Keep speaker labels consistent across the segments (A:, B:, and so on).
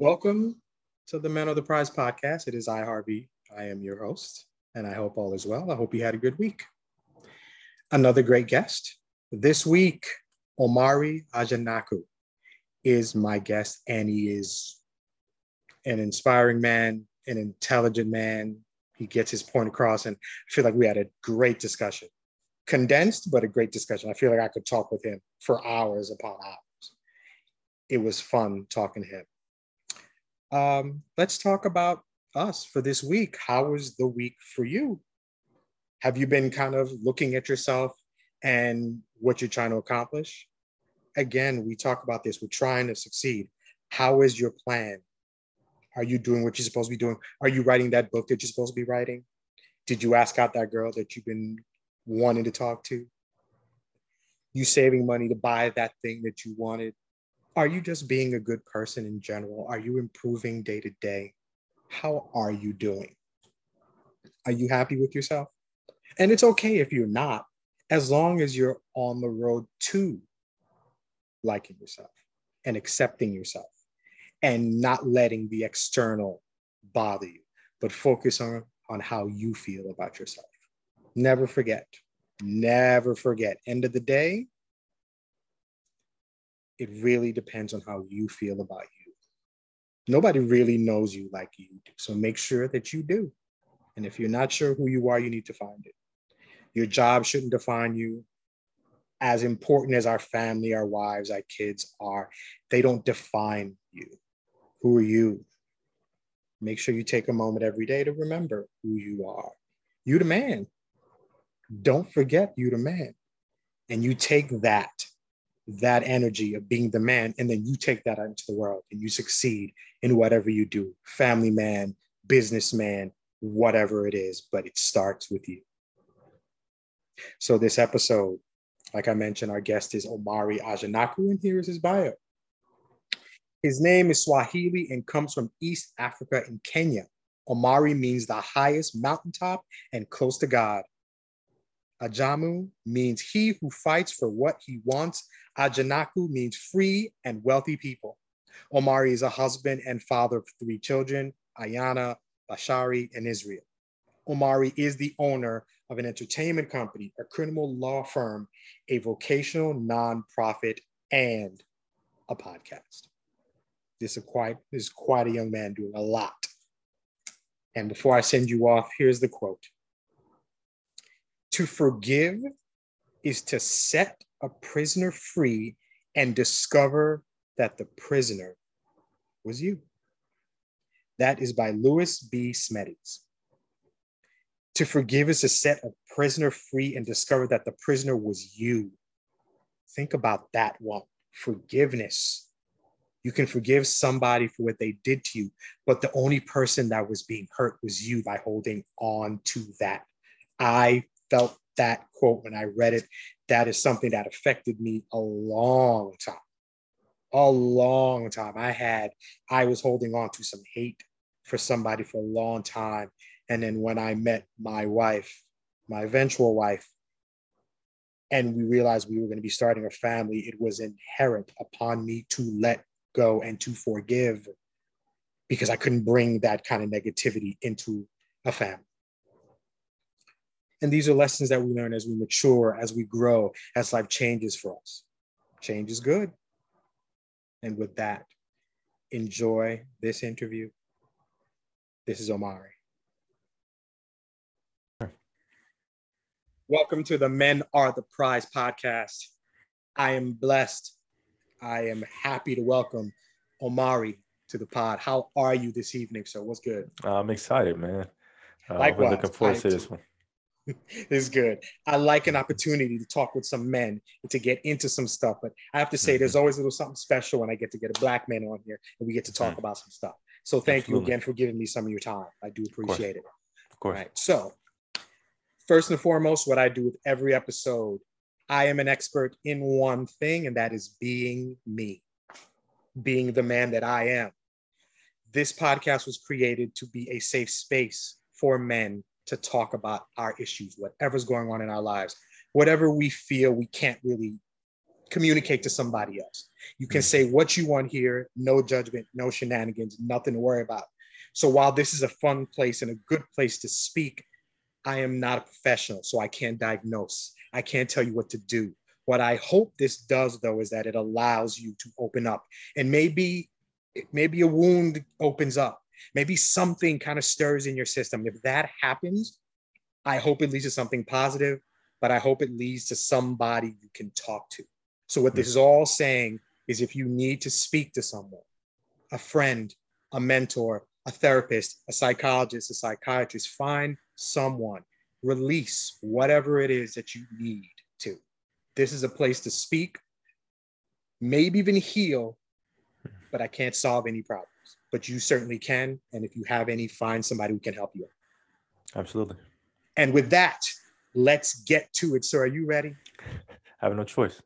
A: Welcome to the Men of the Prize podcast. It is I, Harvey. I am your host, and I hope all is well. I hope you had a good week. Another great guest. This week, Omari Ajanaku is my guest, and he is an inspiring man, an intelligent man. He gets his point across, and I feel like we had a great discussion. Condensed, but a great discussion. I feel like I could talk with him for hours upon hours. It was fun talking to him um, let's talk about us for this week. How was the week for you? Have you been kind of looking at yourself and what you're trying to accomplish? Again, we talk about this. We're trying to succeed. How is your plan? Are you doing what you're supposed to be doing? Are you writing that book that you're supposed to be writing? Did you ask out that girl that you've been wanting to talk to? You saving money to buy that thing that you wanted? Are you just being a good person in general? Are you improving day to day? How are you doing? Are you happy with yourself? And it's okay if you're not, as long as you're on the road to liking yourself and accepting yourself and not letting the external bother you, but focus on, on how you feel about yourself. Never forget, never forget. End of the day, it really depends on how you feel about you. Nobody really knows you like you do. So make sure that you do. And if you're not sure who you are, you need to find it. Your job shouldn't define you. As important as our family, our wives, our kids are, they don't define you. Who are you? Make sure you take a moment every day to remember who you are. You're the man. Don't forget you're the man. And you take that that energy of being the man, and then you take that out into the world and you succeed in whatever you do family man, businessman, whatever it is, but it starts with you. So, this episode, like I mentioned, our guest is Omari Ajanaku, and here is his bio. His name is Swahili and comes from East Africa in Kenya. Omari means the highest mountaintop and close to God. Ajamu means he who fights for what he wants. Ajanaku means free and wealthy people. Omari is a husband and father of three children, Aiyanna, Bashiri, and Israel. Omari is the owner of an entertainment company, a criminal law firm, a vocational nonprofit, and a podcast. This is quite this is quite a young man doing a lot. And before I send you off, here's the quote. To forgive is to set a prisoner free and discover that the prisoner was you. That is by Lewis B. Smedes. To forgive is to set a prisoner free and discover that the prisoner was you. Think about that one forgiveness. You can forgive somebody for what they did to you, but the only person that was being hurt was you by holding on to that. I felt that quote when I read it. That is something that affected me a long time. A long time. I had, I was holding on to some hate for somebody for a long time. And then when I met my wife, my eventual wife, and we realized we were going to be starting a family, it was inherent upon me to let go and to forgive because I couldn't bring that kind of negativity into a family. And these are lessons that we learn as we mature, as we grow, as life changes for us. Change is good. And with that, enjoy this interview. This is Omari. Welcome to the Men Are the Prize podcast. I am blessed. I am happy to welcome Omari to the pod. How are you this evening, sir? What's good?
B: I'm excited, man. Uh, Likewise, looking forward to this one.
A: is good. I like an opportunity to talk with some men and to get into some stuff. But I have to say, mm-hmm. there's always a little something special when I get to get a black man on here and we get to talk mm-hmm. about some stuff. So thank Absolutely. you again for giving me some of your time. I do appreciate
B: of
A: it.
B: Of course.
A: Right. So, first and foremost, what I do with every episode, I am an expert in one thing, and that is being me, being the man that I am. This podcast was created to be a safe space for men to talk about our issues, whatever's going on in our lives, whatever we feel we can't really communicate to somebody else. You can hmm. say what you want here, no judgment, no shenanigans, nothing to worry about. So while this is a fun place and a good place to speak, I am not a professional, so I can't diagnose. I can't tell you what to do. What I hope this does, though, is that it allows you to open up and maybe, maybe a wound opens up. Maybe something kind of stirs in your system. If that happens, I hope it leads to something positive, but I hope it leads to somebody you can talk to. So, what this is all saying is if you need to speak to someone, a friend, a mentor, a therapist, a psychologist, a psychiatrist, find someone, release whatever it is that you need to. This is a place to speak, maybe even heal, but I can't solve any problems. But you certainly can. And if you have any, find somebody who can help you.
B: Absolutely.
A: And with that, let's get to it. So, are you ready?
B: I have no choice.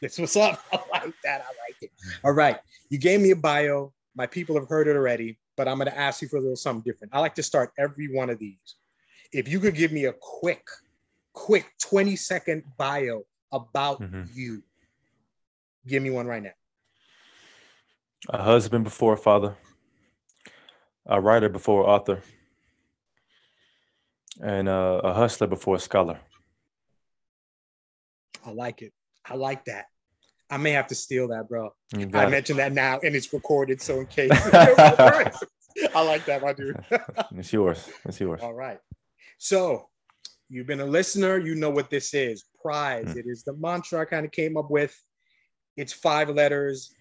A: That's what's up. I like that. I like it. All right. You gave me a bio. My people have heard it already, but I'm going to ask you for a little something different. I like to start every one of these. If you could give me a quick, quick 20 second bio about mm-hmm. you, give me one right now.
B: A husband before a father, a writer before author, and uh, a hustler before a scholar.
A: I like it. I like that. I may have to steal that, bro. I mentioned that now, and it's recorded, so in case. I like that, my dude.
B: it's yours. It's yours.
A: All right. So, you've been a listener. You know what this is. Prize. Mm. It is the mantra I kind of came up with. It's five letters.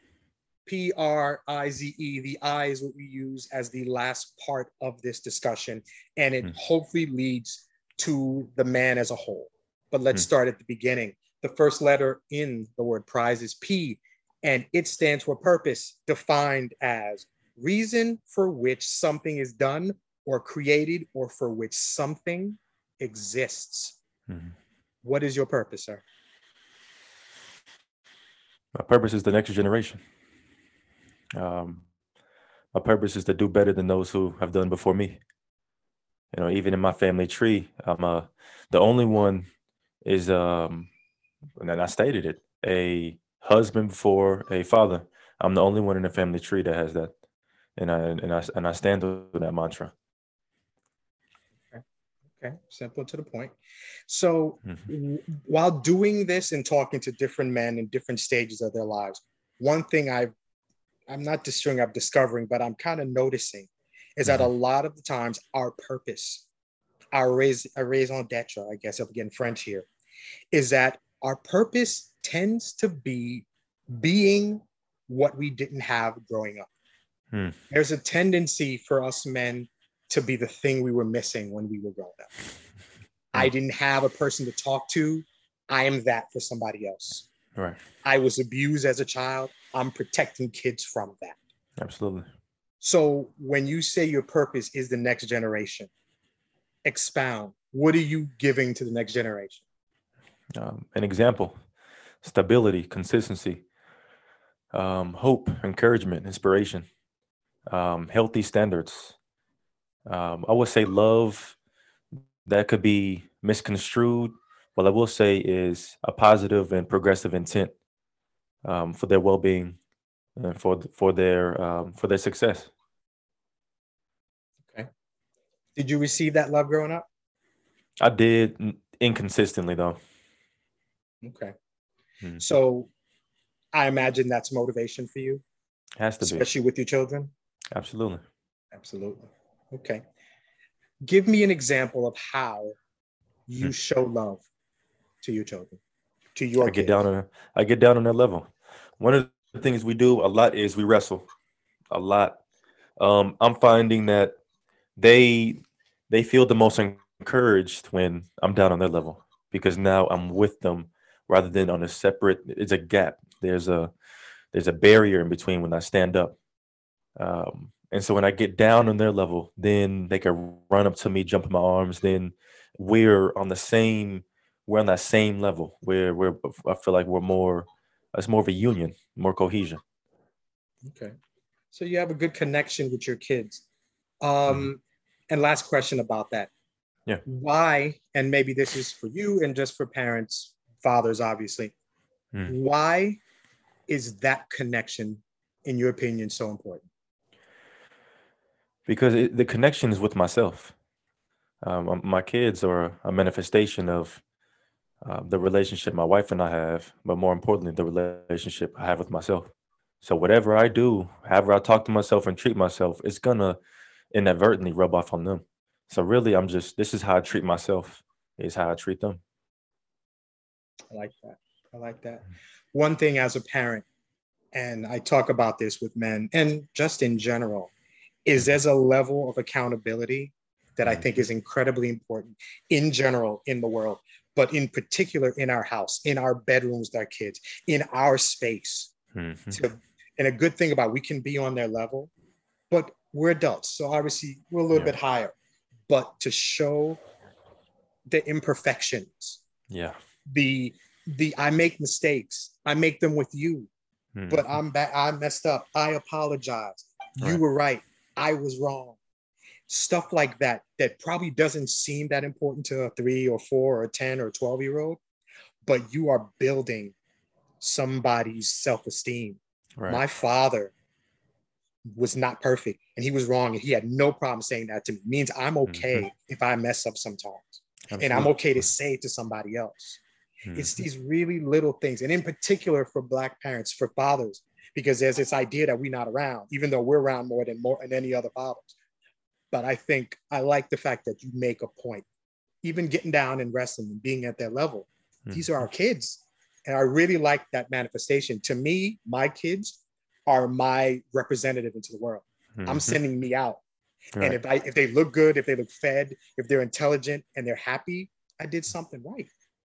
A: P R I Z E. The I is what we use as the last part of this discussion, and it mm. hopefully leads to the man as a whole. But let's mm. start at the beginning. The first letter in the word prize is P, and it stands for purpose, defined as reason for which something is done or created or for which something exists. Mm-hmm. What is your purpose, sir?
B: My purpose is the next generation. Um, my purpose is to do better than those who have done before me. You know, even in my family tree, I'm uh, the only one is um, and I stated it, a husband before a father. I'm the only one in the family tree that has that, and I and I and I stand with that mantra.
A: Okay, okay, simple to the point. So, mm-hmm. while doing this and talking to different men in different stages of their lives, one thing I've I'm not discovering, I'm discovering, but I'm kind of noticing is that a mm-hmm. lot of the times our purpose, our raise, our raison d'etre, I guess, again French here, is that our purpose tends to be being what we didn't have growing up. Hmm. There's a tendency for us men to be the thing we were missing when we were growing up. Hmm. I didn't have a person to talk to. I am that for somebody else.
B: Right.
A: I was abused as a child. I'm protecting kids from that.
B: Absolutely.
A: So when you say your purpose is the next generation, expound. What are you giving to the next generation?
B: um, an example, stability, consistency, um, hope, encouragement, inspiration, um, healthy standards. Um, I would say love that could be misconstrued. What I will say is a positive and progressive intent um, for their well-being and for for their um, for their success.
A: Okay. Did you receive that love growing up?
B: I did inconsistently though.
A: Okay. Mm-hmm. So I imagine that's motivation for you.
B: Has to
A: especially
B: be.
A: Especially with your children.
B: Absolutely.
A: Absolutely. Okay. Give me an example of how you mm-hmm. show love to your children, to your
B: I get down on I get down on that level. One of the things we do a lot is we wrestle. A lot. Um, I'm finding that they they feel the most encouraged when I'm down on their level because now I'm with them rather than on a separate it's a gap there's a there's a barrier in between when i stand up um, and so when i get down on their level then they can run up to me jump in my arms then we're on the same we're on that same level where we're i feel like we're more it's more of a union more cohesion
A: okay so you have a good connection with your kids um mm-hmm. and last question about that
B: yeah
A: why and maybe this is for you and just for parents fathers, obviously. Mm. Why is that connection, in your opinion, so important?
B: Because it, the connection is with myself. Um, my kids are a manifestation of uh, the relationship my wife and I have, but more importantly, the relationship I have with myself. So whatever I do, however I talk to myself and treat myself, it's gonna inadvertently rub off on them. So really, I'm just this is how I treat myself. Is how I treat them.
A: I like that. I like that. One thing as a parent, and I talk about this with men and just in general, is there's a level of accountability that I think is incredibly important in general in the world, but in particular in our house, in our bedrooms with our kids, in our space. Mm-hmm. To, and a good thing about we can be on their level, but we're adults, so obviously we're a little yeah. bit higher. But to show the imperfections,
B: yeah,
A: the the I make mistakes, I make them with you, mm-hmm. but I'm back. I messed up. I apologize. Right. You were right. I was wrong stuff like that that probably doesn't seem that important to a three or four or 10 or 12 year old, but you are building somebody's self esteem. Right. My father was not perfect and he was wrong and he had no problem saying that to me. It means I'm okay mm-hmm. if I mess up sometimes. Absolutely. And I'm okay to say it to somebody else. Mm-hmm. It's these really little things. And in particular for black parents, for fathers, because there's this idea that we're not around, even though we're around more than more than any other fathers. But I think I like the fact that you make a point, even getting down and wrestling and being at that level. Mm-hmm. These are our kids. And I really like that manifestation. To me, my kids are my representative into the world. Mm-hmm. I'm sending me out. Right. And if I if they look good, if they look fed, if they're intelligent and they're happy, I did something right.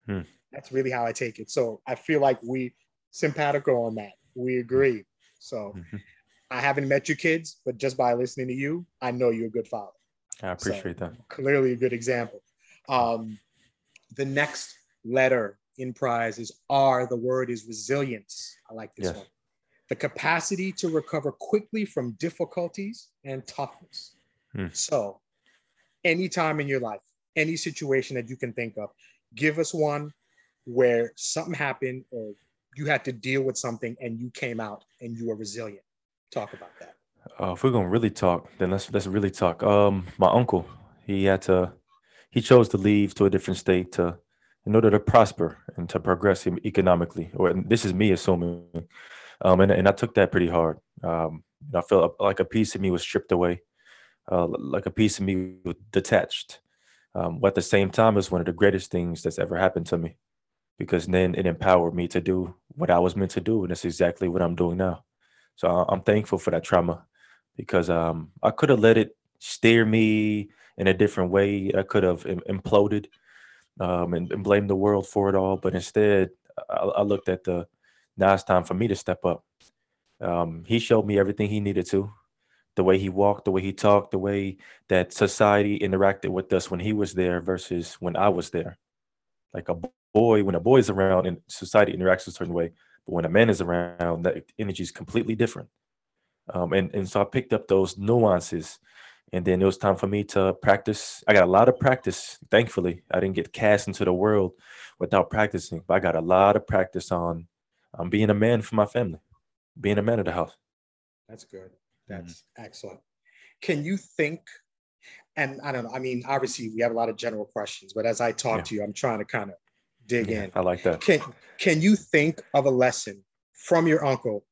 A: Hmm. That's really how I take it. So I feel like we simpatico on that. We agree. So mm-hmm. I haven't met your kids, but just by listening to you, I know you're a good father.
B: I appreciate so, that.
A: Clearly, a good example. Um, the next letter in prize is R. The word is resilience. I like this yes. one. The capacity to recover quickly from difficulties and toughness. Hmm. So, anytime in your life, any situation that you can think of, give us one where something happened or you had to deal with something and you came out and you were resilient talk about that. Uh,
B: if we're gonna really talk, then let's let's really talk. Um, my uncle, he had to, he chose to leave to a different state to, in order to prosper and to progress economically. Or this is me assuming, um, and and I took that pretty hard. Um, I felt like a piece of me was stripped away, uh, like a piece of me was detached. Um, but at the same time, it's one of the greatest things that's ever happened to me, because then it empowered me to do what I was meant to do, and that's exactly what I'm doing now. So I'm thankful for that trauma because um, I could have let it steer me in a different way. I could have imploded um, and, and blamed the world for it all. But instead, I, I, looked at the now it's time for me to step up. Um, he showed me everything he needed to the way he walked, the way he talked, the way that society interacted with us when he was there versus when I was there. Like a boy, when a boy's around and society interacts a certain way, but when a man is around, that energy is completely different. Um, and, and so I picked up those nuances. And then it was time for me to practice. I got a lot of practice. Thankfully, I didn't get cast into the world without practicing, but I got a lot of practice on um, being a man for my family, being a man of the house.
A: That's good. That's mm-hmm. excellent. Can you think, and I don't know, I mean, obviously we have a lot of general questions, but as I talk yeah. to you, I'm trying to kind of dig yeah, in.
B: I like that.
A: Can can you think of a lesson from your uncle,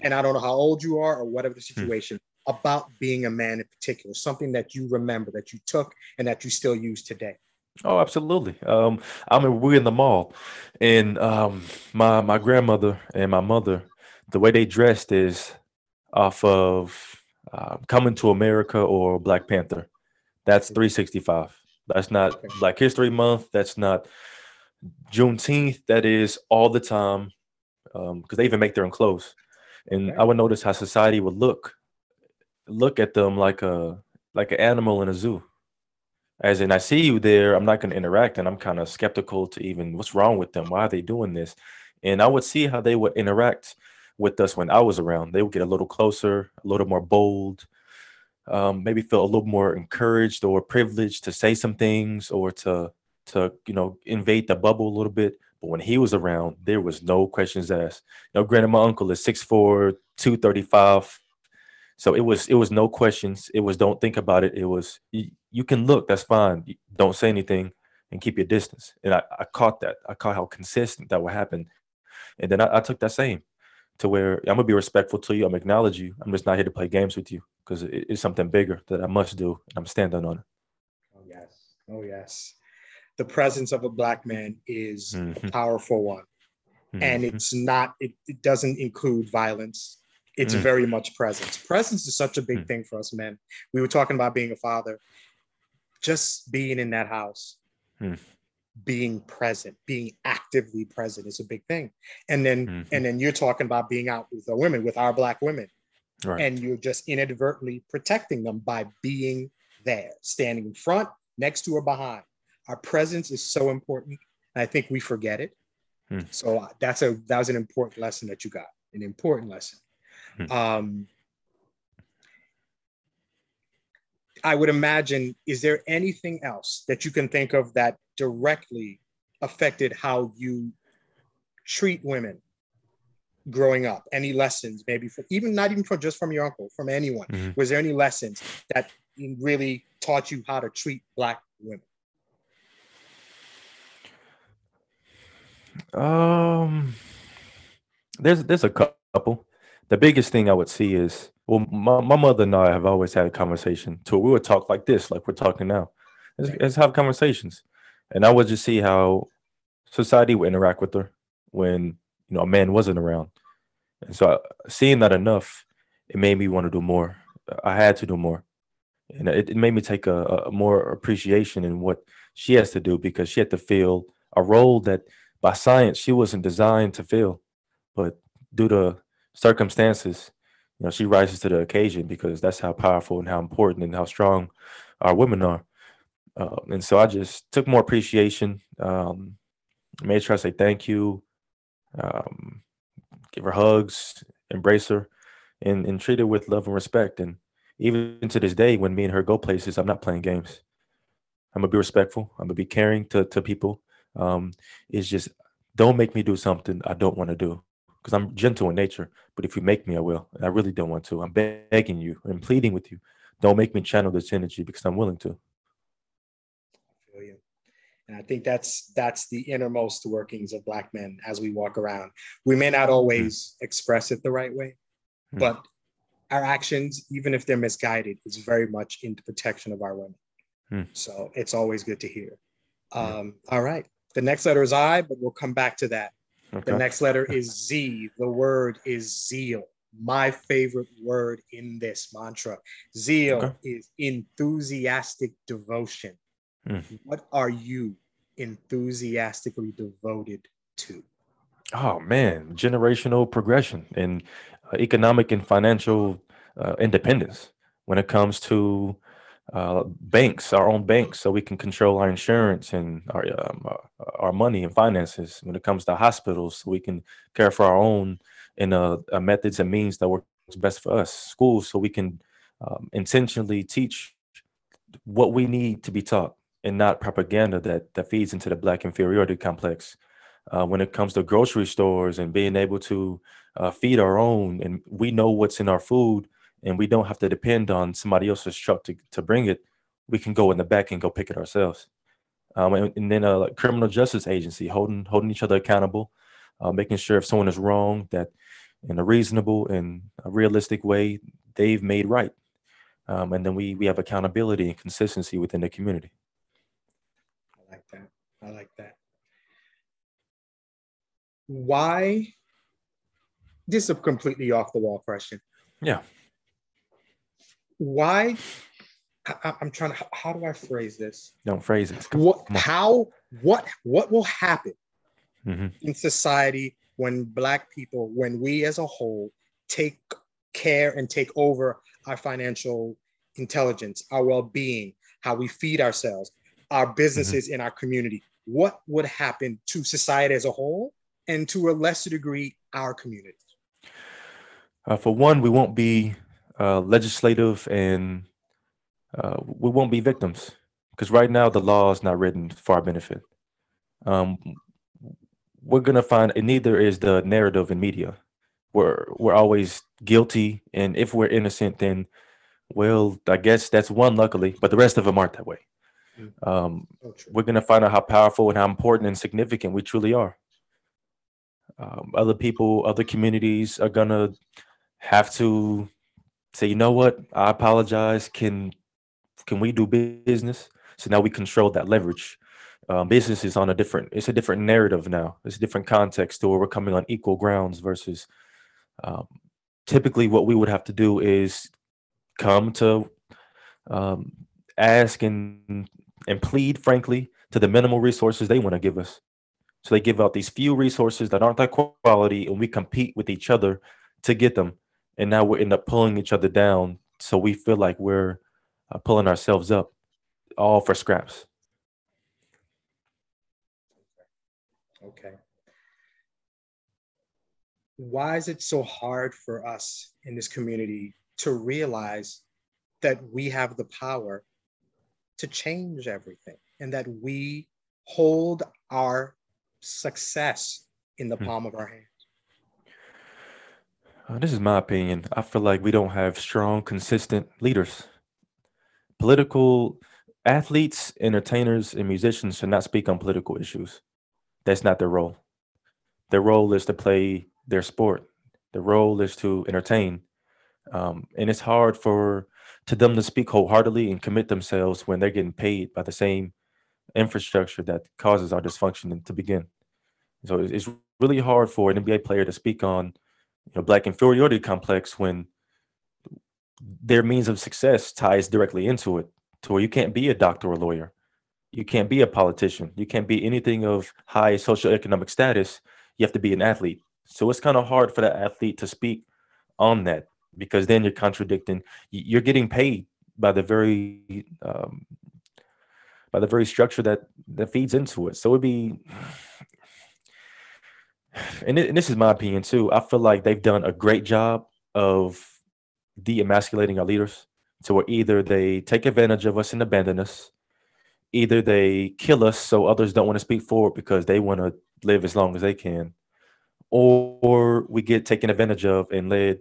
A: and I don't know how old you are or whatever the hmm. situation, hmm. about being a man in particular, something that you remember that you took and that you still use today?
B: Oh, absolutely. Um, I mean, we're in the mall, and um, my my grandmother and my mother, the way they dressed is off of uh, Coming to America or Black Panther. That's 365. That's not. Black History Month. That's not Juneteenth, that is all the time, because um, they even make their own clothes. And I would notice how society would look, look at them like a like an animal in a zoo. As in, I see you there, I'm not going to interact, and I'm kind of skeptical to even what's wrong with them. Why are they doing this? And I would see how they would interact with us when I was around. They would get a little closer, a little more bold, um, maybe feel a little more encouraged or privileged to say some things or to to you know invade the bubble a little bit. But when he was around, there was no questions asked. You know, granted, my uncle is 6'4, 235. So it was it was no questions. It was don't think about it. It was you, you can look, that's fine. Don't say anything and keep your distance. And I, I caught that. I caught how consistent that would happen. And then I, I took that same to where I'm gonna be respectful to you. I'm acknowledge you. I'm just not here to play games with you because it, it's something bigger that I must do, and I'm standing on it.
A: Oh yes, oh yes. The presence of a black man is mm-hmm. a powerful one, mm-hmm. and it's not. It, it, doesn't include violence. It's mm-hmm. very much presence. Presence is such a big mm. thing for us men. We were talking about being a father. Just being in that house, mm being present, being actively present is a big thing. And then mm-hmm. and then you're talking about being out with the women, with our black women. Right. And you're just inadvertently protecting them by being there, standing in front, next to or behind. Our presence is so important. And I think we forget it. Hmm. So uh, that's a that was an important lesson that you got, an important lesson. Hmm. Um, I would imagine, is there anything else that you can think of that directly affected how you treat women growing up? Any lessons, maybe for even not even for just from your uncle, from anyone? Mm-hmm. Was there any lessons that really taught you how to treat black women?
B: Um, there's there's a couple. The biggest thing I would see is well, my, my mother and I have always had a conversation. To we would talk like this, like we're talking now. Let's, let's have conversations, and I would just see how society would interact with her when you know a man wasn't around. And so, uh, seeing that enough, it made me want to do more. I had to do more, and it, it made me take a, a more appreciation in what she has to do because she had to fill a role that, by science, she wasn't designed to fill, but due to circumstances you know, she rises to the occasion because that's how powerful and how important and how strong our women are. Uh, and so I just took more appreciation, um, made sure I say thank you, um, give her hugs, embrace her, and, and treat her with love and respect. And even to this day, when me and her go places, I'm not playing games. I'm gonna be respectful. I'm gonna be caring to to people. Um, it's just don't make me do something I don't want to do because I'm gentle in nature. But if you make me, I will. I really don't want to. I'm begging you and pleading with you. Don't make me channel this energy because I'm willing to.
A: I feel you. And I think that's that's the innermost workings of black men as we walk around. We may not always mm. express it the right way, mm. but our actions, even if they're misguided, is very much in the protection of our women. Mm. So it's always good to hear. Um, all right. The next letter is I, but we'll come back to that. Okay. The next letter is Z. The word is zeal. My favorite word in this mantra. Zeal okay. is enthusiastic devotion. Mm. What are you enthusiastically devoted to?
B: Oh man, generational progression and uh, economic and financial uh, independence when it comes to uh, banks, our own banks, so we can control our insurance and our um, uh, our money and finances. When it comes to hospitals, so we can care for our own in a methods and means that works best for us. Schools, so we can um, intentionally teach what we need to be taught, and not propaganda that that feeds into the black inferiority complex. Uh, when it comes to grocery stores and being able to uh, feed our own, and we know what's in our food and we don't have to depend on somebody else's truck to, to bring it. We can go in the back and go pick it ourselves. Um, and, and, then uh, like criminal justice agency holding holding each other accountable, uh, making sure if someone is wrong that in a reasonable and a realistic way they've made right. Um, and then we we have accountability and consistency within the community.
A: I like that. I like that. Why? This is a completely off the wall question.
B: Yeah
A: why I, am trying to how do I phrase this?
B: Don't phrase it.
A: What how what what will happen mm-hmm. in society when black people, when we as a whole take care and take over our financial intelligence, our well-being, how we feed ourselves, our businesses mm-hmm. in our community. What would happen to society as a whole and to a lesser degree our community?
B: Uh, for one, we won't be uh, legislative and uh, we won't be victims because right now the law is not written for our benefit. Um, we're gonna find it neither is the narrative in media. We're we're always guilty, and if we're innocent, then well, I guess that's one luckily, but the rest of them aren't that way. Mm. Um, oh, we're gonna find out how powerful and how important and significant we truly are. Um, other people, other communities are gonna have to say, you know what, I apologize. Can can we do business? So now we control that leverage. Um, business is on a different, it's a different narrative now. It's a different context to where we're coming on equal grounds versus um, typically what we would have to do is come to um, ask and and plead, frankly, to the minimal resources they want to give us. So they give out these few resources that aren't that quality, and we compete with each other to get them. And now we end up pulling each other down. So we feel like we're uh, pulling ourselves up, all for scraps.
A: Okay. Why is it so hard for us in this community to realize that we have the power to change everything and that we hold our success in the hmm. palm of our hands?
B: Uh, this is my opinion. I feel like we don't have strong, consistent leaders. Political athletes, entertainers, and musicians should not speak on political issues. That's not their role. Their role is to play their sport. Their role is to entertain. Um, and it's hard for to them to speak wholeheartedly and commit themselves when they're getting paid by the same infrastructure that causes our dysfunction to begin. So it's really hard for an NBA player to speak on you know, black inferiority complex when their means of success ties directly into it to where you can't be a doctor or lawyer. You can't be a politician. You can't be anything of high socioeconomic status. You have to be an athlete. So it's kind of hard for that athlete to speak on that because then you're contradicting you're getting paid by the very um, by the very structure that that feeds into it. So it'd be and, and this is my opinion too i feel like they've done a great job of de-emasculating our leaders to where either they take advantage of us and abandon us either they kill us so others don't want to speak forward because they want to live as long as they can or we get taken advantage of and led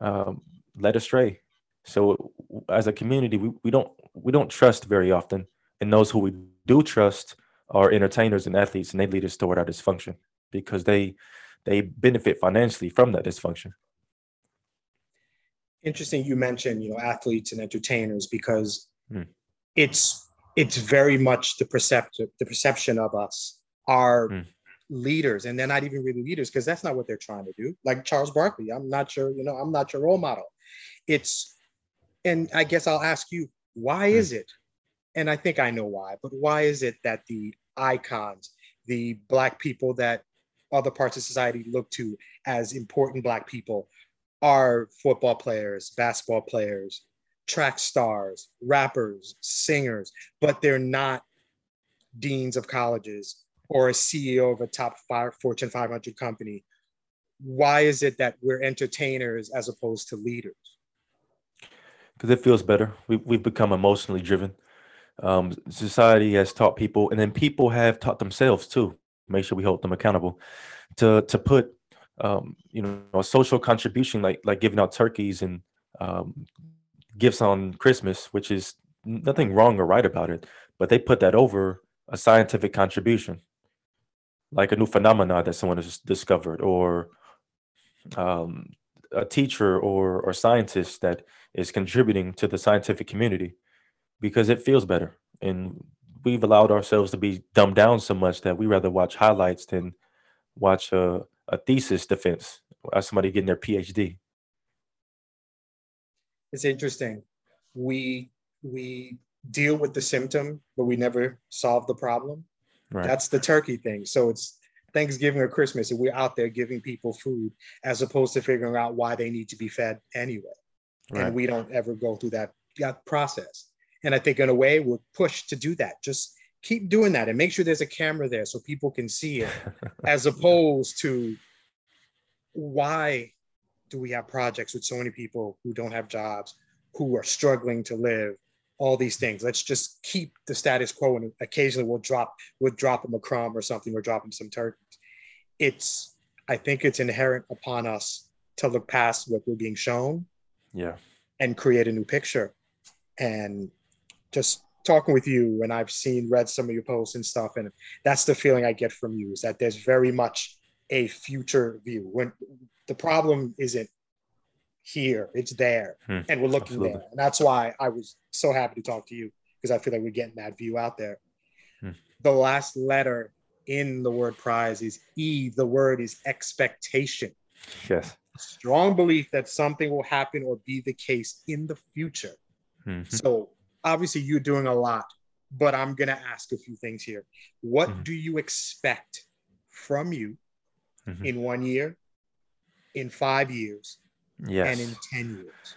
B: um, led astray. So as a community, we, we don't we don't trust very often, and those who we do trust are entertainers and athletes, and they lead us toward our dysfunction because they they benefit financially from that dysfunction.
A: Interesting, you mentioned you know athletes and entertainers because hmm. it's it's very much the perception the perception of us are hmm leaders and they're not even really leaders because that's not what they're trying to do like charles barkley i'm not sure you know i'm not your role model it's and i guess i'll ask you why hmm. is it and i think i know why but why is it that the icons the black people that other parts of society look to as important black people are football players basketball players track stars rappers singers but they're not deans of colleges or a CEO of a top five, Fortune 500 company. Why is it that we're entertainers as opposed to leaders?
B: Because it feels better. We, we've become emotionally driven. Um, society has taught people, and then people have taught themselves too. Make sure we hold them accountable. To to put um, you know a social contribution like like giving out turkeys and um, gifts on Christmas, which is nothing wrong or right about it, but they put that over a scientific contribution. Like a new phenomena that someone has discovered or um, a teacher or or scientist that is contributing to the scientific community because it feels better and we've allowed ourselves to be dumbed down so much that we rather watch highlights than watch a, a thesis defense as somebody getting their phd
A: it's interesting we we deal with the symptom but we never solve the problem Right. That's the turkey thing. So it's Thanksgiving or Christmas, and we're out there giving people food as opposed to figuring out why they need to be fed anyway. Right. And we don't ever go through that, that process. And I think in a way we're pushed to do that. Just keep doing that and make sure there's a camera there so people can see it, as opposed to why do we have projects with so many people who don't have jobs, who are struggling to live, all these things. Let's just keep the status quo, and occasionally we'll drop we'll drop them a crumb or something, or drop them some turkeys. it's I think it's inherent upon us to look past what we're being shown.
B: Yeah.
A: And create a new picture. And just talking with you, and I've seen read some of your posts and stuff, and that's the feeling I get from you is that there's very much a future view. When the problem isn't here, it's there, hmm. and we're looking Absolutely. there. And that's why I was so happy to talk to you because I feel like we're getting that view out there. Hmm. The last letter in the word prize is E. The word is expectation.
B: Yes.
A: Strong belief that something will happen or be the case in the future. Mm-hmm. So obviously you're doing a lot, but I'm going to ask a few things here. What mm-hmm. do you expect from you mm-hmm. in one year, in five years,
B: yes.
A: and in 10 years?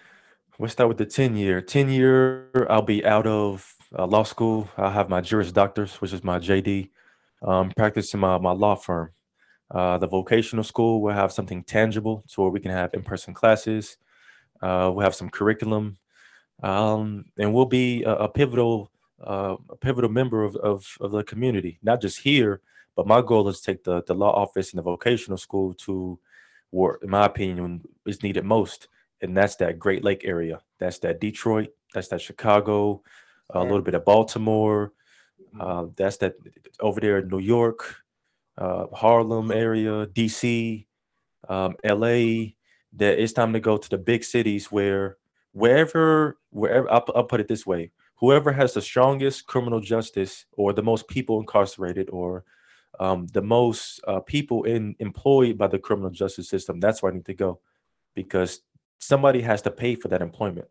B: We'll start with the 10 year. 10 year, I'll be out of uh, law school. I'll have my Juris Doctors, which is my JD, um, practicing my, my law firm. Uh, the vocational school will have something tangible so where we can have in-person classes. Uh, we'll have some curriculum, um, and we'll be a, a pivotal uh, a pivotal member of, of, of the community, not just here, but my goal is to take the, the law office and the vocational school to where, in my opinion, is needed most, and that's that Great Lake area. That's that Detroit. That's that Chicago, a little bit of Baltimore. Uh, that's that over there in New York, uh, Harlem area, DC, um, LA. That it's time to go to the big cities where wherever wherever I'll, I'll put it this way. Whoever has the strongest criminal justice or the most people incarcerated or um, the most uh, people in employed by the criminal justice system that's where i need to go. Because somebody has to pay for that employment.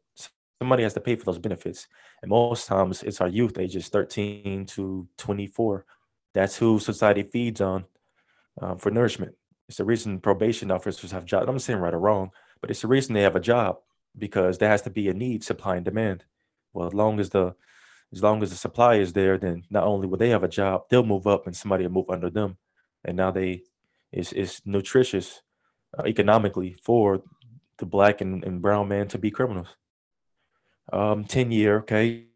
B: Somebody has to pay for those benefits. And most times it's our youth ages 13 to 24 that's who society feeds on uh, for nourishment. It's the reason probation officers have jobs i'm saying right or wrong but it's the reason they have a job because there has to be a need, supply and demand. Well, as long as the as long as the supply is there, then not only will they have a job, they'll move up and somebody will move under them, and now they it's it's nutritious uh, economically for the black and, and brown man to be criminals. Um, ten year, okay,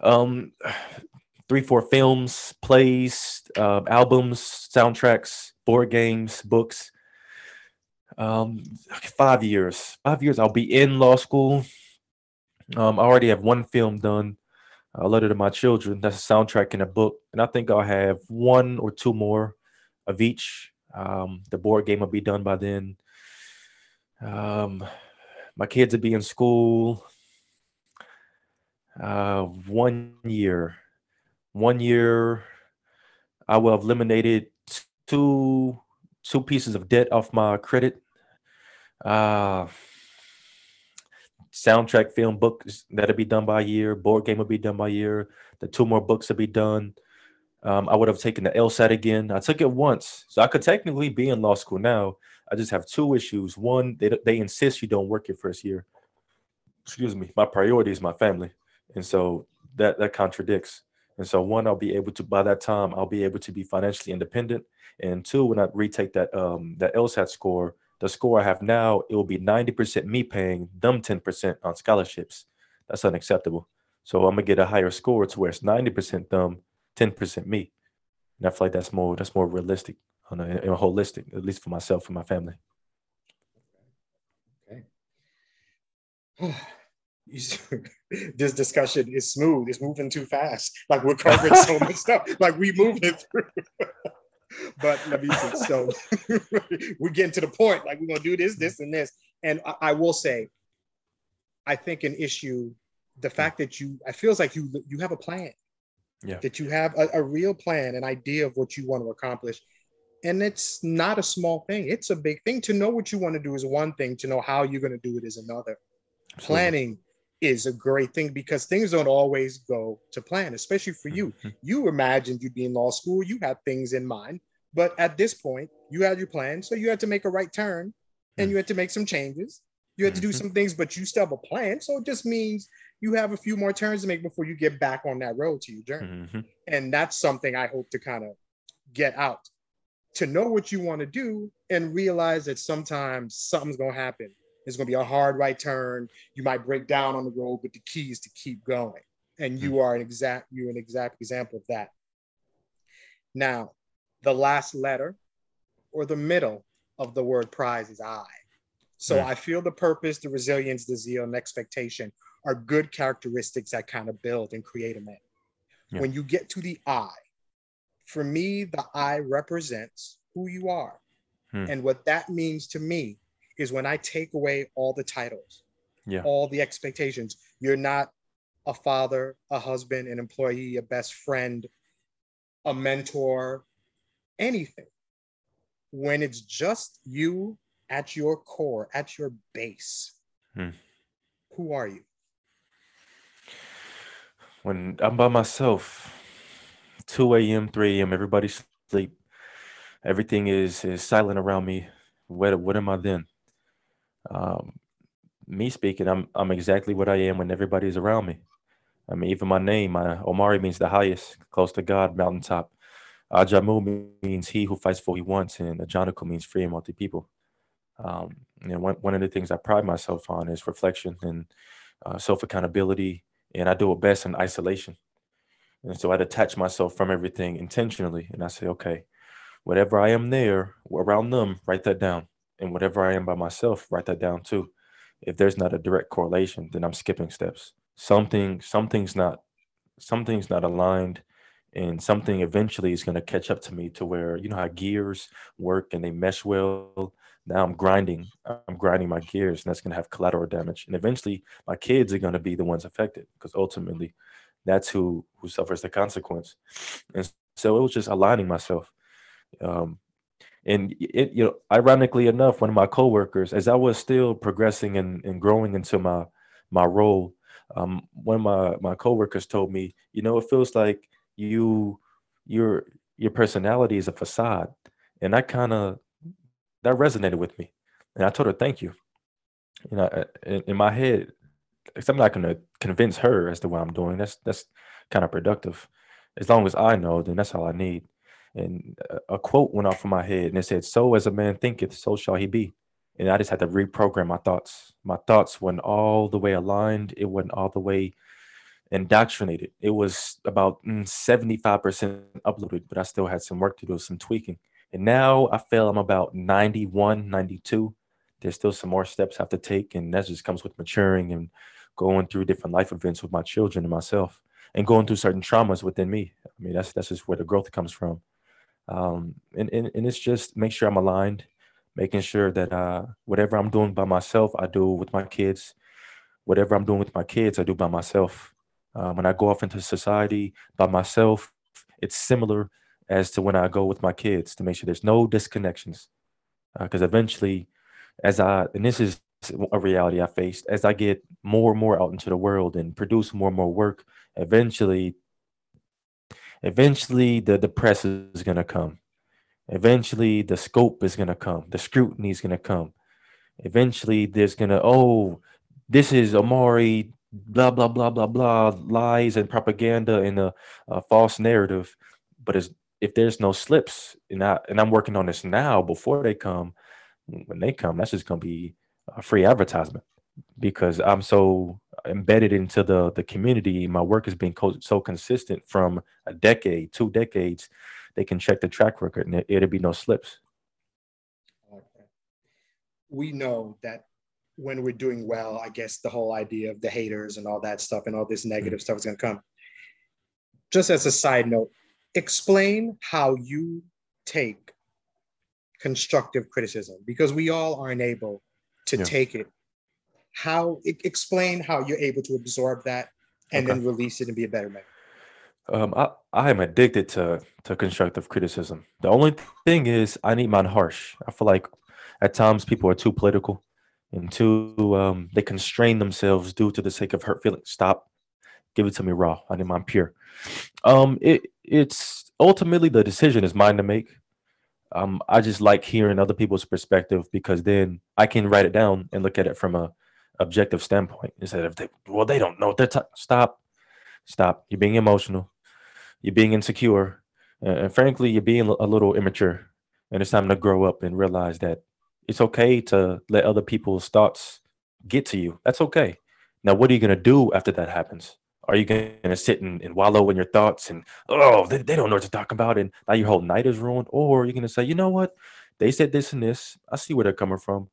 B: um, three four films, plays, uh, albums, soundtracks, board games, books um, five years. Five years. I'll be in law school. Um, I already have one film done, a letter to my children. That's a soundtrack and a book, and I think I'll have one or two more of each. Um, the board game will be done by then. Um, my kids will be in school. Uh, one year, one year, I will have eliminated two two pieces of debt off my credit uh, soundtrack, film, books that'll be done by year. Board game will be done by year. The two more books will be done. Um, I would have taken the LSAT again. I took it once, so I could technically be in law school now. I just have two issues. One, they they insist you don't work your first year. Excuse me. My priority is my family, and so that that contradicts. And so, one, I'll be able to by that time I'll be able to be financially independent, and two, when I retake that um that LSAT score, the score I have now, it will be 90% me paying them 10% on scholarships. That's unacceptable. So I'm gonna get a higher score to where it's 90% them, 10% me. And I feel like that's more that's more realistic on a, a holistic, at least for myself and my family.
A: Okay. this discussion is smooth. It's moving too fast. Like we're covering so much stuff. Like we moving through but let me see. So we're getting to the point. Like we're gonna do this, this, and this. And I, I, will say, I think an issue, the hmm. fact that you, it feels like you you have a plan.
B: Yeah.
A: That you have a, a real plan, an idea of what you want to accomplish. And it's not a small thing. It's a big thing. To know what you want to do is one thing. To know how you're going to do it is another. Absolutely. Planning is a great thing because things don't always go to plan, especially for you. Mm-hmm. You imagined you'd be in law school, you had things in mind, but at this point, you had your plan. So you had to make a right turn and you had to make some changes. You had to do mm-hmm. some things, but you still have a plan. So it just means you have a few more turns to make before you get back on that road to your journey. Mm-hmm. And that's something I hope to kind of get out to know what you want to do and realize that sometimes something's going to happen it's going to be a hard right turn. You might break down on the road, but the key is to keep going. And you hmm. are an exact you're an exact example of that. Now, the last letter or the middle of the word prize is I. So I feel the purpose, the resilience, the zeal, and expectation are good characteristics that kind of build and create a man. Yeah. When you get to the I, for me, the I represents who you are. Hmm. And what that means to me is when I take away all the titles, yeah. all the expectations, you're not a father, a husband, an employee, a best friend, a mentor, anything. When it's just you at your core, at your base, hmm. who are you?
B: When I'm by myself, 2 a.m., 3 a.m., everybody's asleep. Everything is is silent around me. What what am I then? Um, me speaking, I'm I'm exactly what I am when everybody's around me. I mean, even my name, my Omari means the highest, close to God, mountaintop. Ajamu means he who fights for he wants, and Ajanaku means free and multi people. Um, know, one, one of the things I pride myself on is reflection and uh, self accountability, and I do it best in isolation. And so I detach myself from everything intentionally, and I say, okay, whatever I am there around them, write that down, and whatever I am by myself, write that down too. If there's not a direct correlation, then I'm skipping steps. Something, something's not, something's not aligned and something eventually is going to catch up to me to where you know how gears work and they mesh well now i'm grinding i'm grinding my gears and that's going to have collateral damage and eventually my kids are going to be the ones affected because ultimately that's who who suffers the consequence and so it was just aligning myself um and it you know ironically enough one of my coworkers as i was still progressing and, and growing into my my role um one of my my coworkers told me you know it feels like you your your personality is a facade. And that kind of that resonated with me. And i told her thank you. You know in, in my head i'm not going to convince her as to what i'm doing that's that's kind of productive. As long as i know then that's all i need and a quote went off in my head and it said so as a man thinketh so shall he be and i just had to reprogram my thoughts my thoughts weren't all the way aligned it wasn't all the way indoctrinated. It was about 75% mm, uploaded, but I still had some work to do, some tweaking. And now I feel I'm about 91, 92. There's still some more steps I have to take. And that just comes with maturing and going through different life events with my children and myself and going through certain traumas within me. I mean, that's that's just where the growth comes from. Um, and, and, and it's just make sure I'm aligned, making sure that uh, whatever I'm doing by myself, I do with my kids. Whatever I'm doing with my kids, I do by myself um, when I go off into society by myself, it's similar as to when I go with my kids to make sure there's no disconnections. Because uh, eventually, as I, and this is a reality I faced, as I get more and more out into the world and produce more and more work, eventually, eventually the, the press is going to come. Eventually, the scope is going to come. The scrutiny is going to come. Eventually, there's going to, oh, this is Omari, blah blah blah blah blah lies and propaganda and a, a false narrative but if there's no slips and I and I'm working on this now before they come when they come that's just gonna be a free advertisement because I'm so embedded into the the community my work has been co- so consistent from a decade two decades they can check the track record and it, it'll be no slips
A: we know that when we're doing well, I guess the whole idea of the haters and all that stuff and all this negative mm-hmm. stuff is going to come. Just as a side note, explain how you take constructive criticism because we all aren't able to yeah. take it. How explain how you're able to absorb that and okay. then release it and be a better man.
B: Um, I, I am addicted to to constructive criticism. The only thing is I need mine harsh. I feel like at times people are too political and too um, they constrain themselves due to the sake of hurt feelings. Stop. Give it to me raw. I need mine pure. Um, it it's ultimately the decision is mine to make. Um, I just like hearing other people's perspective because then I can write it down and look at it from a objective standpoint instead of they, well they don't know what they're t- stop, stop. You're being emotional. You're being insecure, and, frankly, you're being a little immature. And it's time to grow up and realize that it's okay to let other people's thoughts get to you. That's okay. Now, what are you going to do after that happens? Are you going to sit and, and, wallow in your thoughts and, oh, they, they don't know what to talk about and now your whole night is ruined? Or are you to say, you know what? they said this and this. I see where they're coming from.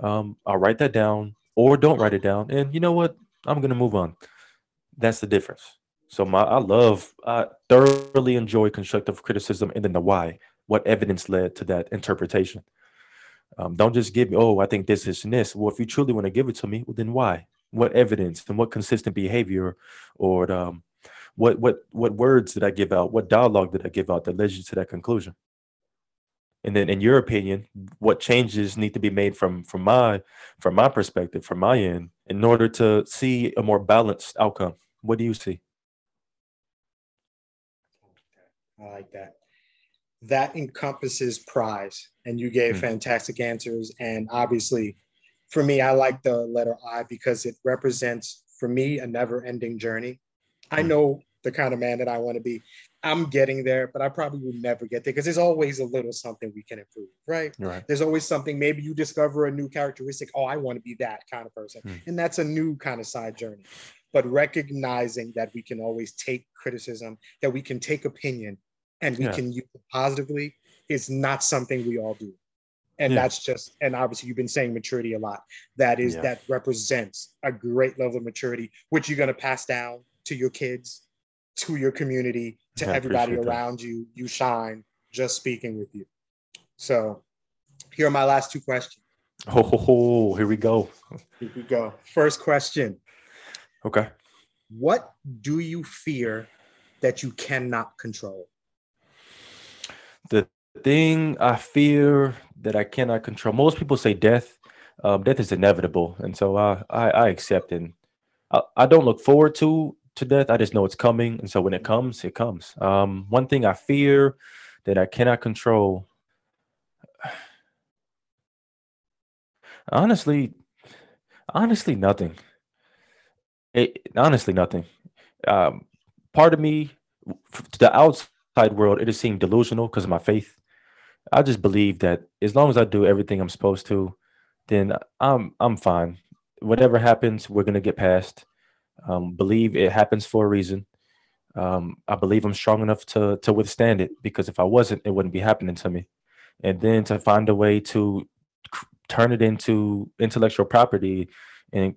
B: Um, I'll write that down or don't write it down. And you know what? I'm gonna move on. That's the difference. So my I love I thoroughly enjoy constructive criticism and then the why. What evidence led to that interpretation? Um, don't just give me, oh, I think this, this, and this. Well, if you truly want to give it to me, well, then why? What evidence and what consistent behavior or um, what what what words did I give out? What dialogue did I give out that led you to that conclusion? And then in your opinion, what changes need to be made from from my from my perspective, from my end, in order to see a more balanced outcome? What do you see?
A: I like that. That encompasses prize, and you gave mm. fantastic answers. And obviously, for me, I like the letter I because it represents, for me, a never ending journey. Mm. I hmm. know the kind of man that I want to be. I'm getting there, but I probably will never get there because there's always a little something we can improve, right?
B: right?
A: There's always something. Maybe you discover a new characteristic. Oh, I want to be that kind of person. Mm. And that's a new kind of side journey. But recognizing that we can always take criticism, that we can take opinion, and we yeah. can use it positively is not something we all do. And yeah. that's just, and obviously you've been saying maturity a lot. That is, yeah. that represents a great level of maturity, which you're going to pass down to your kids, to your community, to I everybody around that. you. You shine just speaking with you. So here are my last two questions.
B: Oh, here we go.
A: Here we go. First question.
B: Okay.
A: What do you fear that you cannot control?
B: The thing I fear that I cannot control. Most people say death. Um, death is inevitable, and so I I, I accept and I, I don't look forward to to death. I just know it's coming, and so when it comes, it comes. Um, one thing I fear that I cannot control. Honestly, honestly, nothing. It, honestly, nothing. Um, part of me, to the outside world, it just seemed delusional because of my faith. I just believe that as long as I do everything I'm supposed to, then I'm I'm fine. Whatever happens, we're gonna get past. Um, believe it happens for a reason. Um, I believe I'm strong enough to to withstand it because if I wasn't, it wouldn't be happening to me. And then to find a way to turn it into intellectual property and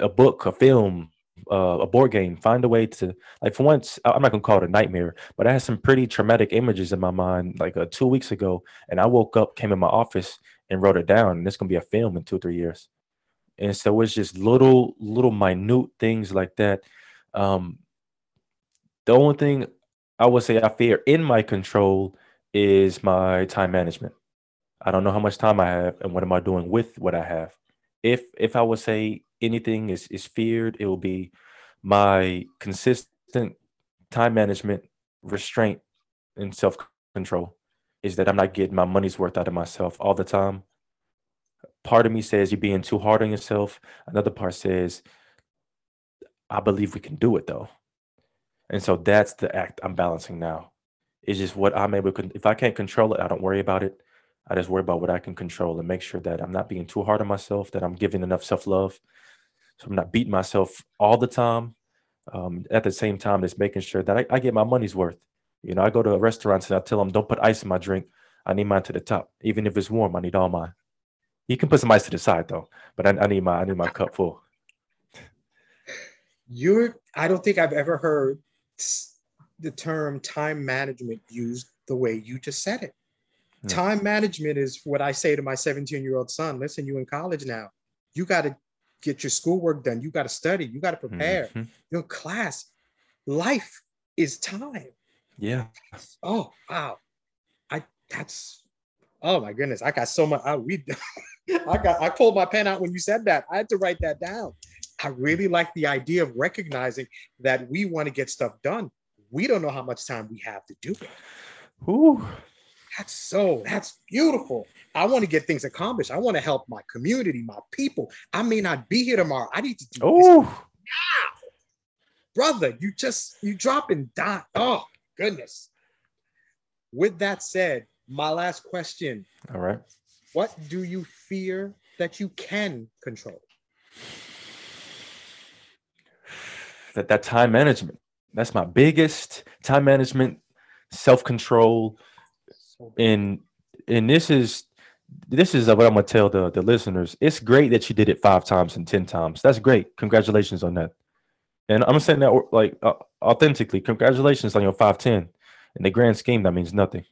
B: a book, a film, uh, a board game, find a way to like for once, I'm not gonna call it a nightmare, but I had some pretty traumatic images in my mind like uh, two weeks ago, and I woke up, came in my office, and wrote it down, and it's gonna be a film in two three years. And so it's just little little minute things like that. Um, the only thing I would say I fear in my control is my time management. I don't know how much time I have and what am I doing with what I have. If if I would say anything is is feared, it will be my consistent time management, restraint, and self control. Is that I'm not getting my money's worth out of myself all the time. Part of me says you're being too hard on yourself. Another part says, I believe we can do it though. And so that's the act I'm balancing now. It's just what I'm able to, if I can't control it, I don't worry about it. I just worry about what I can control and make sure that I'm not being too hard on myself, that I'm giving enough self love, so I'm not beating myself all the time. Um, at the same time, it's making sure that I, I, get my money's worth. You know, I go to restaurants and I tell them, don't put ice in my drink. I need mine to the top. Even if it's warm, I need all mine. You can put some ice to the side though, but I, I need my I need my cup full.
A: You're I don't think I've ever heard the term time management used the way you just said it. Hmm. Time management is what I say to my 17 year old son. Listen, you in college now. You got to get your schoolwork done. You got to study. You got to prepare. Mm-hmm. Your class, life is time.
B: Yeah.
A: Oh wow, I that's oh my goodness. I got so much. I we I got I pulled my pen out when you said that. I had to write that down. I really like the idea of recognizing that we want to get stuff done. We don't know how much time we have to do it.
B: Ooh.
A: That's so, that's beautiful. I want to get things accomplished. I want to help my community, my people. I may not be here tomorrow. I need to do
B: Ooh.
A: this now. Brother, you just, you dropping dot. Oh, goodness. With that said, my last question.
B: All right.
A: What do you fear that you can control?
B: That that time management. That's my biggest time management, self control, in and this is this is what I'm gonna tell the the listeners. It's great that you did it five times and ten times. That's great. Congratulations on that. And I'm saying that like uh, authentically. Congratulations on your five ten. In the grand scheme, that means nothing.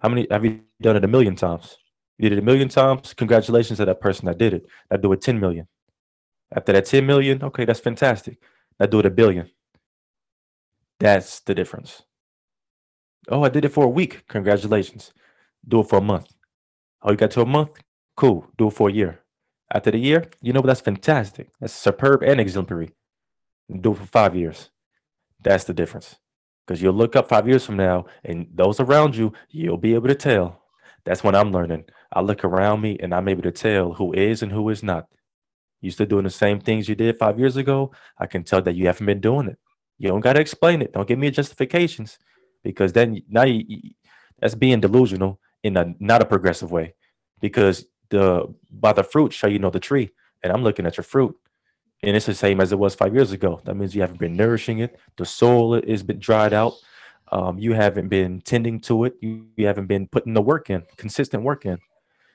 B: How many have you done it a million times? You did it a million times. Congratulations to that person that did it. I do it 10 million. After that 10 million, okay, that's fantastic. I do it a billion. That's the difference. Oh, I did it for a week. Congratulations. Do it for a month. Oh, you got to a month? Cool. Do it for a year. After the year, you know that's fantastic. That's superb and exemplary. Do it for five years. That's the difference. Because you'll look up five years from now, and those around you, you'll be able to tell. That's when I'm learning. I look around me and I'm able to tell who is and who is not. You still doing the same things you did five years ago? I can tell that you haven't been doing it. You don't got to explain it. Don't give me justifications because then now you, you, that's being delusional in a not a progressive way because the by the fruit shall you know the tree and i'm looking at your fruit and it's the same as it was five years ago that means you haven't been nourishing it the soil has been dried out um, you haven't been tending to it you, you haven't been putting the work in consistent work in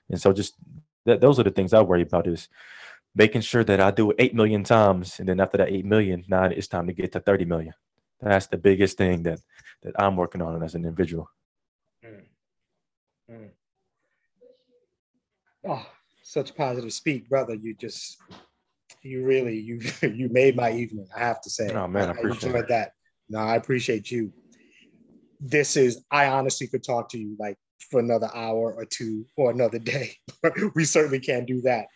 B: and so just that those are the things i worry about is making sure that i do it 8 million times and then after that 8 million now it's time to get to 30 million that's the biggest thing that that i'm working on as an individual mm.
A: Mm. Oh, such positive speak, brother. You just, you really, you you made my evening. I have to say.
B: Oh man, I, I enjoyed
A: that. No, I appreciate you. This is, I honestly could talk to you like for another hour or two or another day. we certainly can't do that.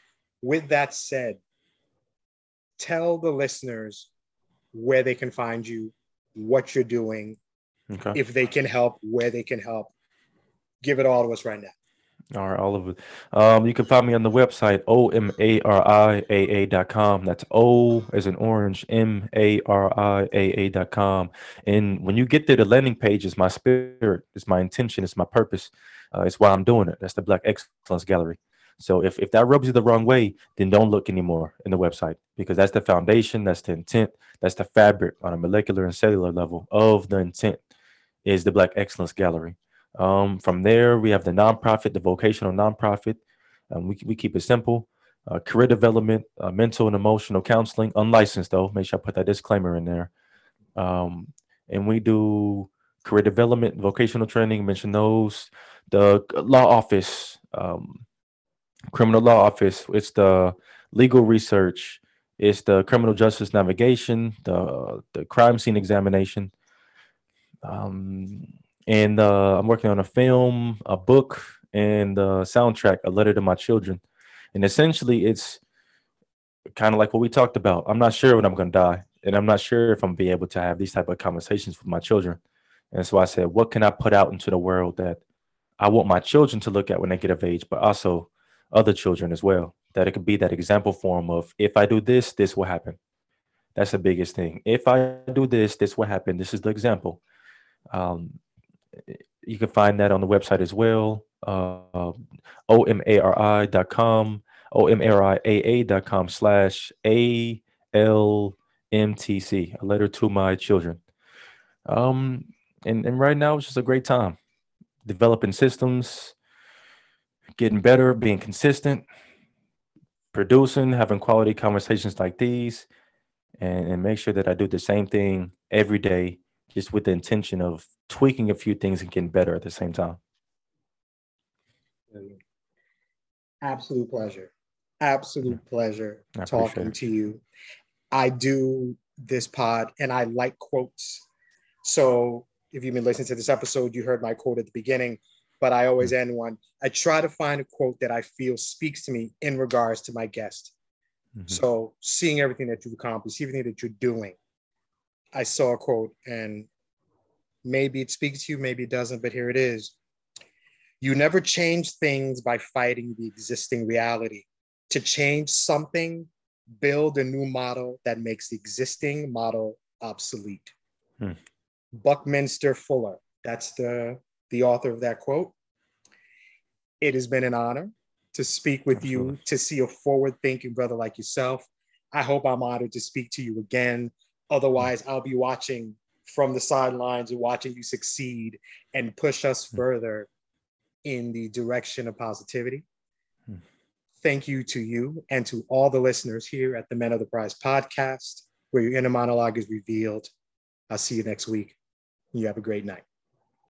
A: With that said, tell the listeners where they can find you, what you're doing, okay. if they can help, where they can help, give it all to us right now.
B: All right, all of it. Um, you can find me on the website, O-M-A-R-I-A-A.com. That's O as an orange, M-A-R-I-A-A dot com. And when you get there, the landing page is my spirit, it's my intention, it's my purpose. Uh, it's why I'm doing it. That's the Black Excellence Gallery. So if, if that rubs you the wrong way, then don't look anymore in the website because that's the foundation, that's the intent, that's the fabric on a molecular and cellular level of the intent is the Black Excellence Gallery. Um, from there, we have the nonprofit, the vocational nonprofit. Um, we, we keep it simple. Uh, career development, uh, mental and emotional counseling, unlicensed though. Make sure I put that disclaimer in there. Um, and we do career development, vocational training, mention those. The law office, um, criminal law office, it's the legal research, it's the criminal justice navigation, the the crime scene examination. Um, and uh, I'm working on a film, a book, and a soundtrack, a letter to my children. And essentially, it's kind of like what we talked about. I'm not sure when I'm going to die, and I'm not sure if I'm be able to have these type of conversations with my children. And so I said, what can I put out into the world that I want my children to look at when they get of age, but also other children as well. That it could be that example form of if I do this, this will happen. That's the biggest thing. If I do this, this will happen. This is the example. Um, you can find that on the website as well. Uh, omari.com, omariaa.com slash ALMTC, a letter to my children. Um, and, and right now it's just a great time developing systems, getting better, being consistent, producing, having quality conversations like these, and, and make sure that I do the same thing every day, just with the intention of tweaking a few things and getting better at the same time.
A: Absolute pleasure. Absolute pleasure talking to you. I do this pod and I like quotes. So if you've been listening to this episode, you heard my quote at the beginning, but I always mm-hmm. end one. I try to find a quote that I feel speaks to me in regards to my guest. Mm-hmm. So seeing everything that you've accomplished, everything that you're doing, I saw a quote and Maybe it speaks to you, maybe it doesn't, but here it is. You never change things by fighting the existing reality. To change something, build a new model that makes the existing model obsolete. Hmm. Buckminster Fuller, that's the, the author of that quote. It has been an honor to speak with Absolutely. you, to see a forward thinking brother like yourself. I hope I'm honored to speak to you again. Otherwise, I'll be watching from the sidelines and watching you succeed and push us hmm. further in the direction of positivity.
B: Hmm.
A: Thank you to you and to all the listeners here at the Men of the Prize podcast, where your inner monologue is revealed. I'll see you next week. You have a great night.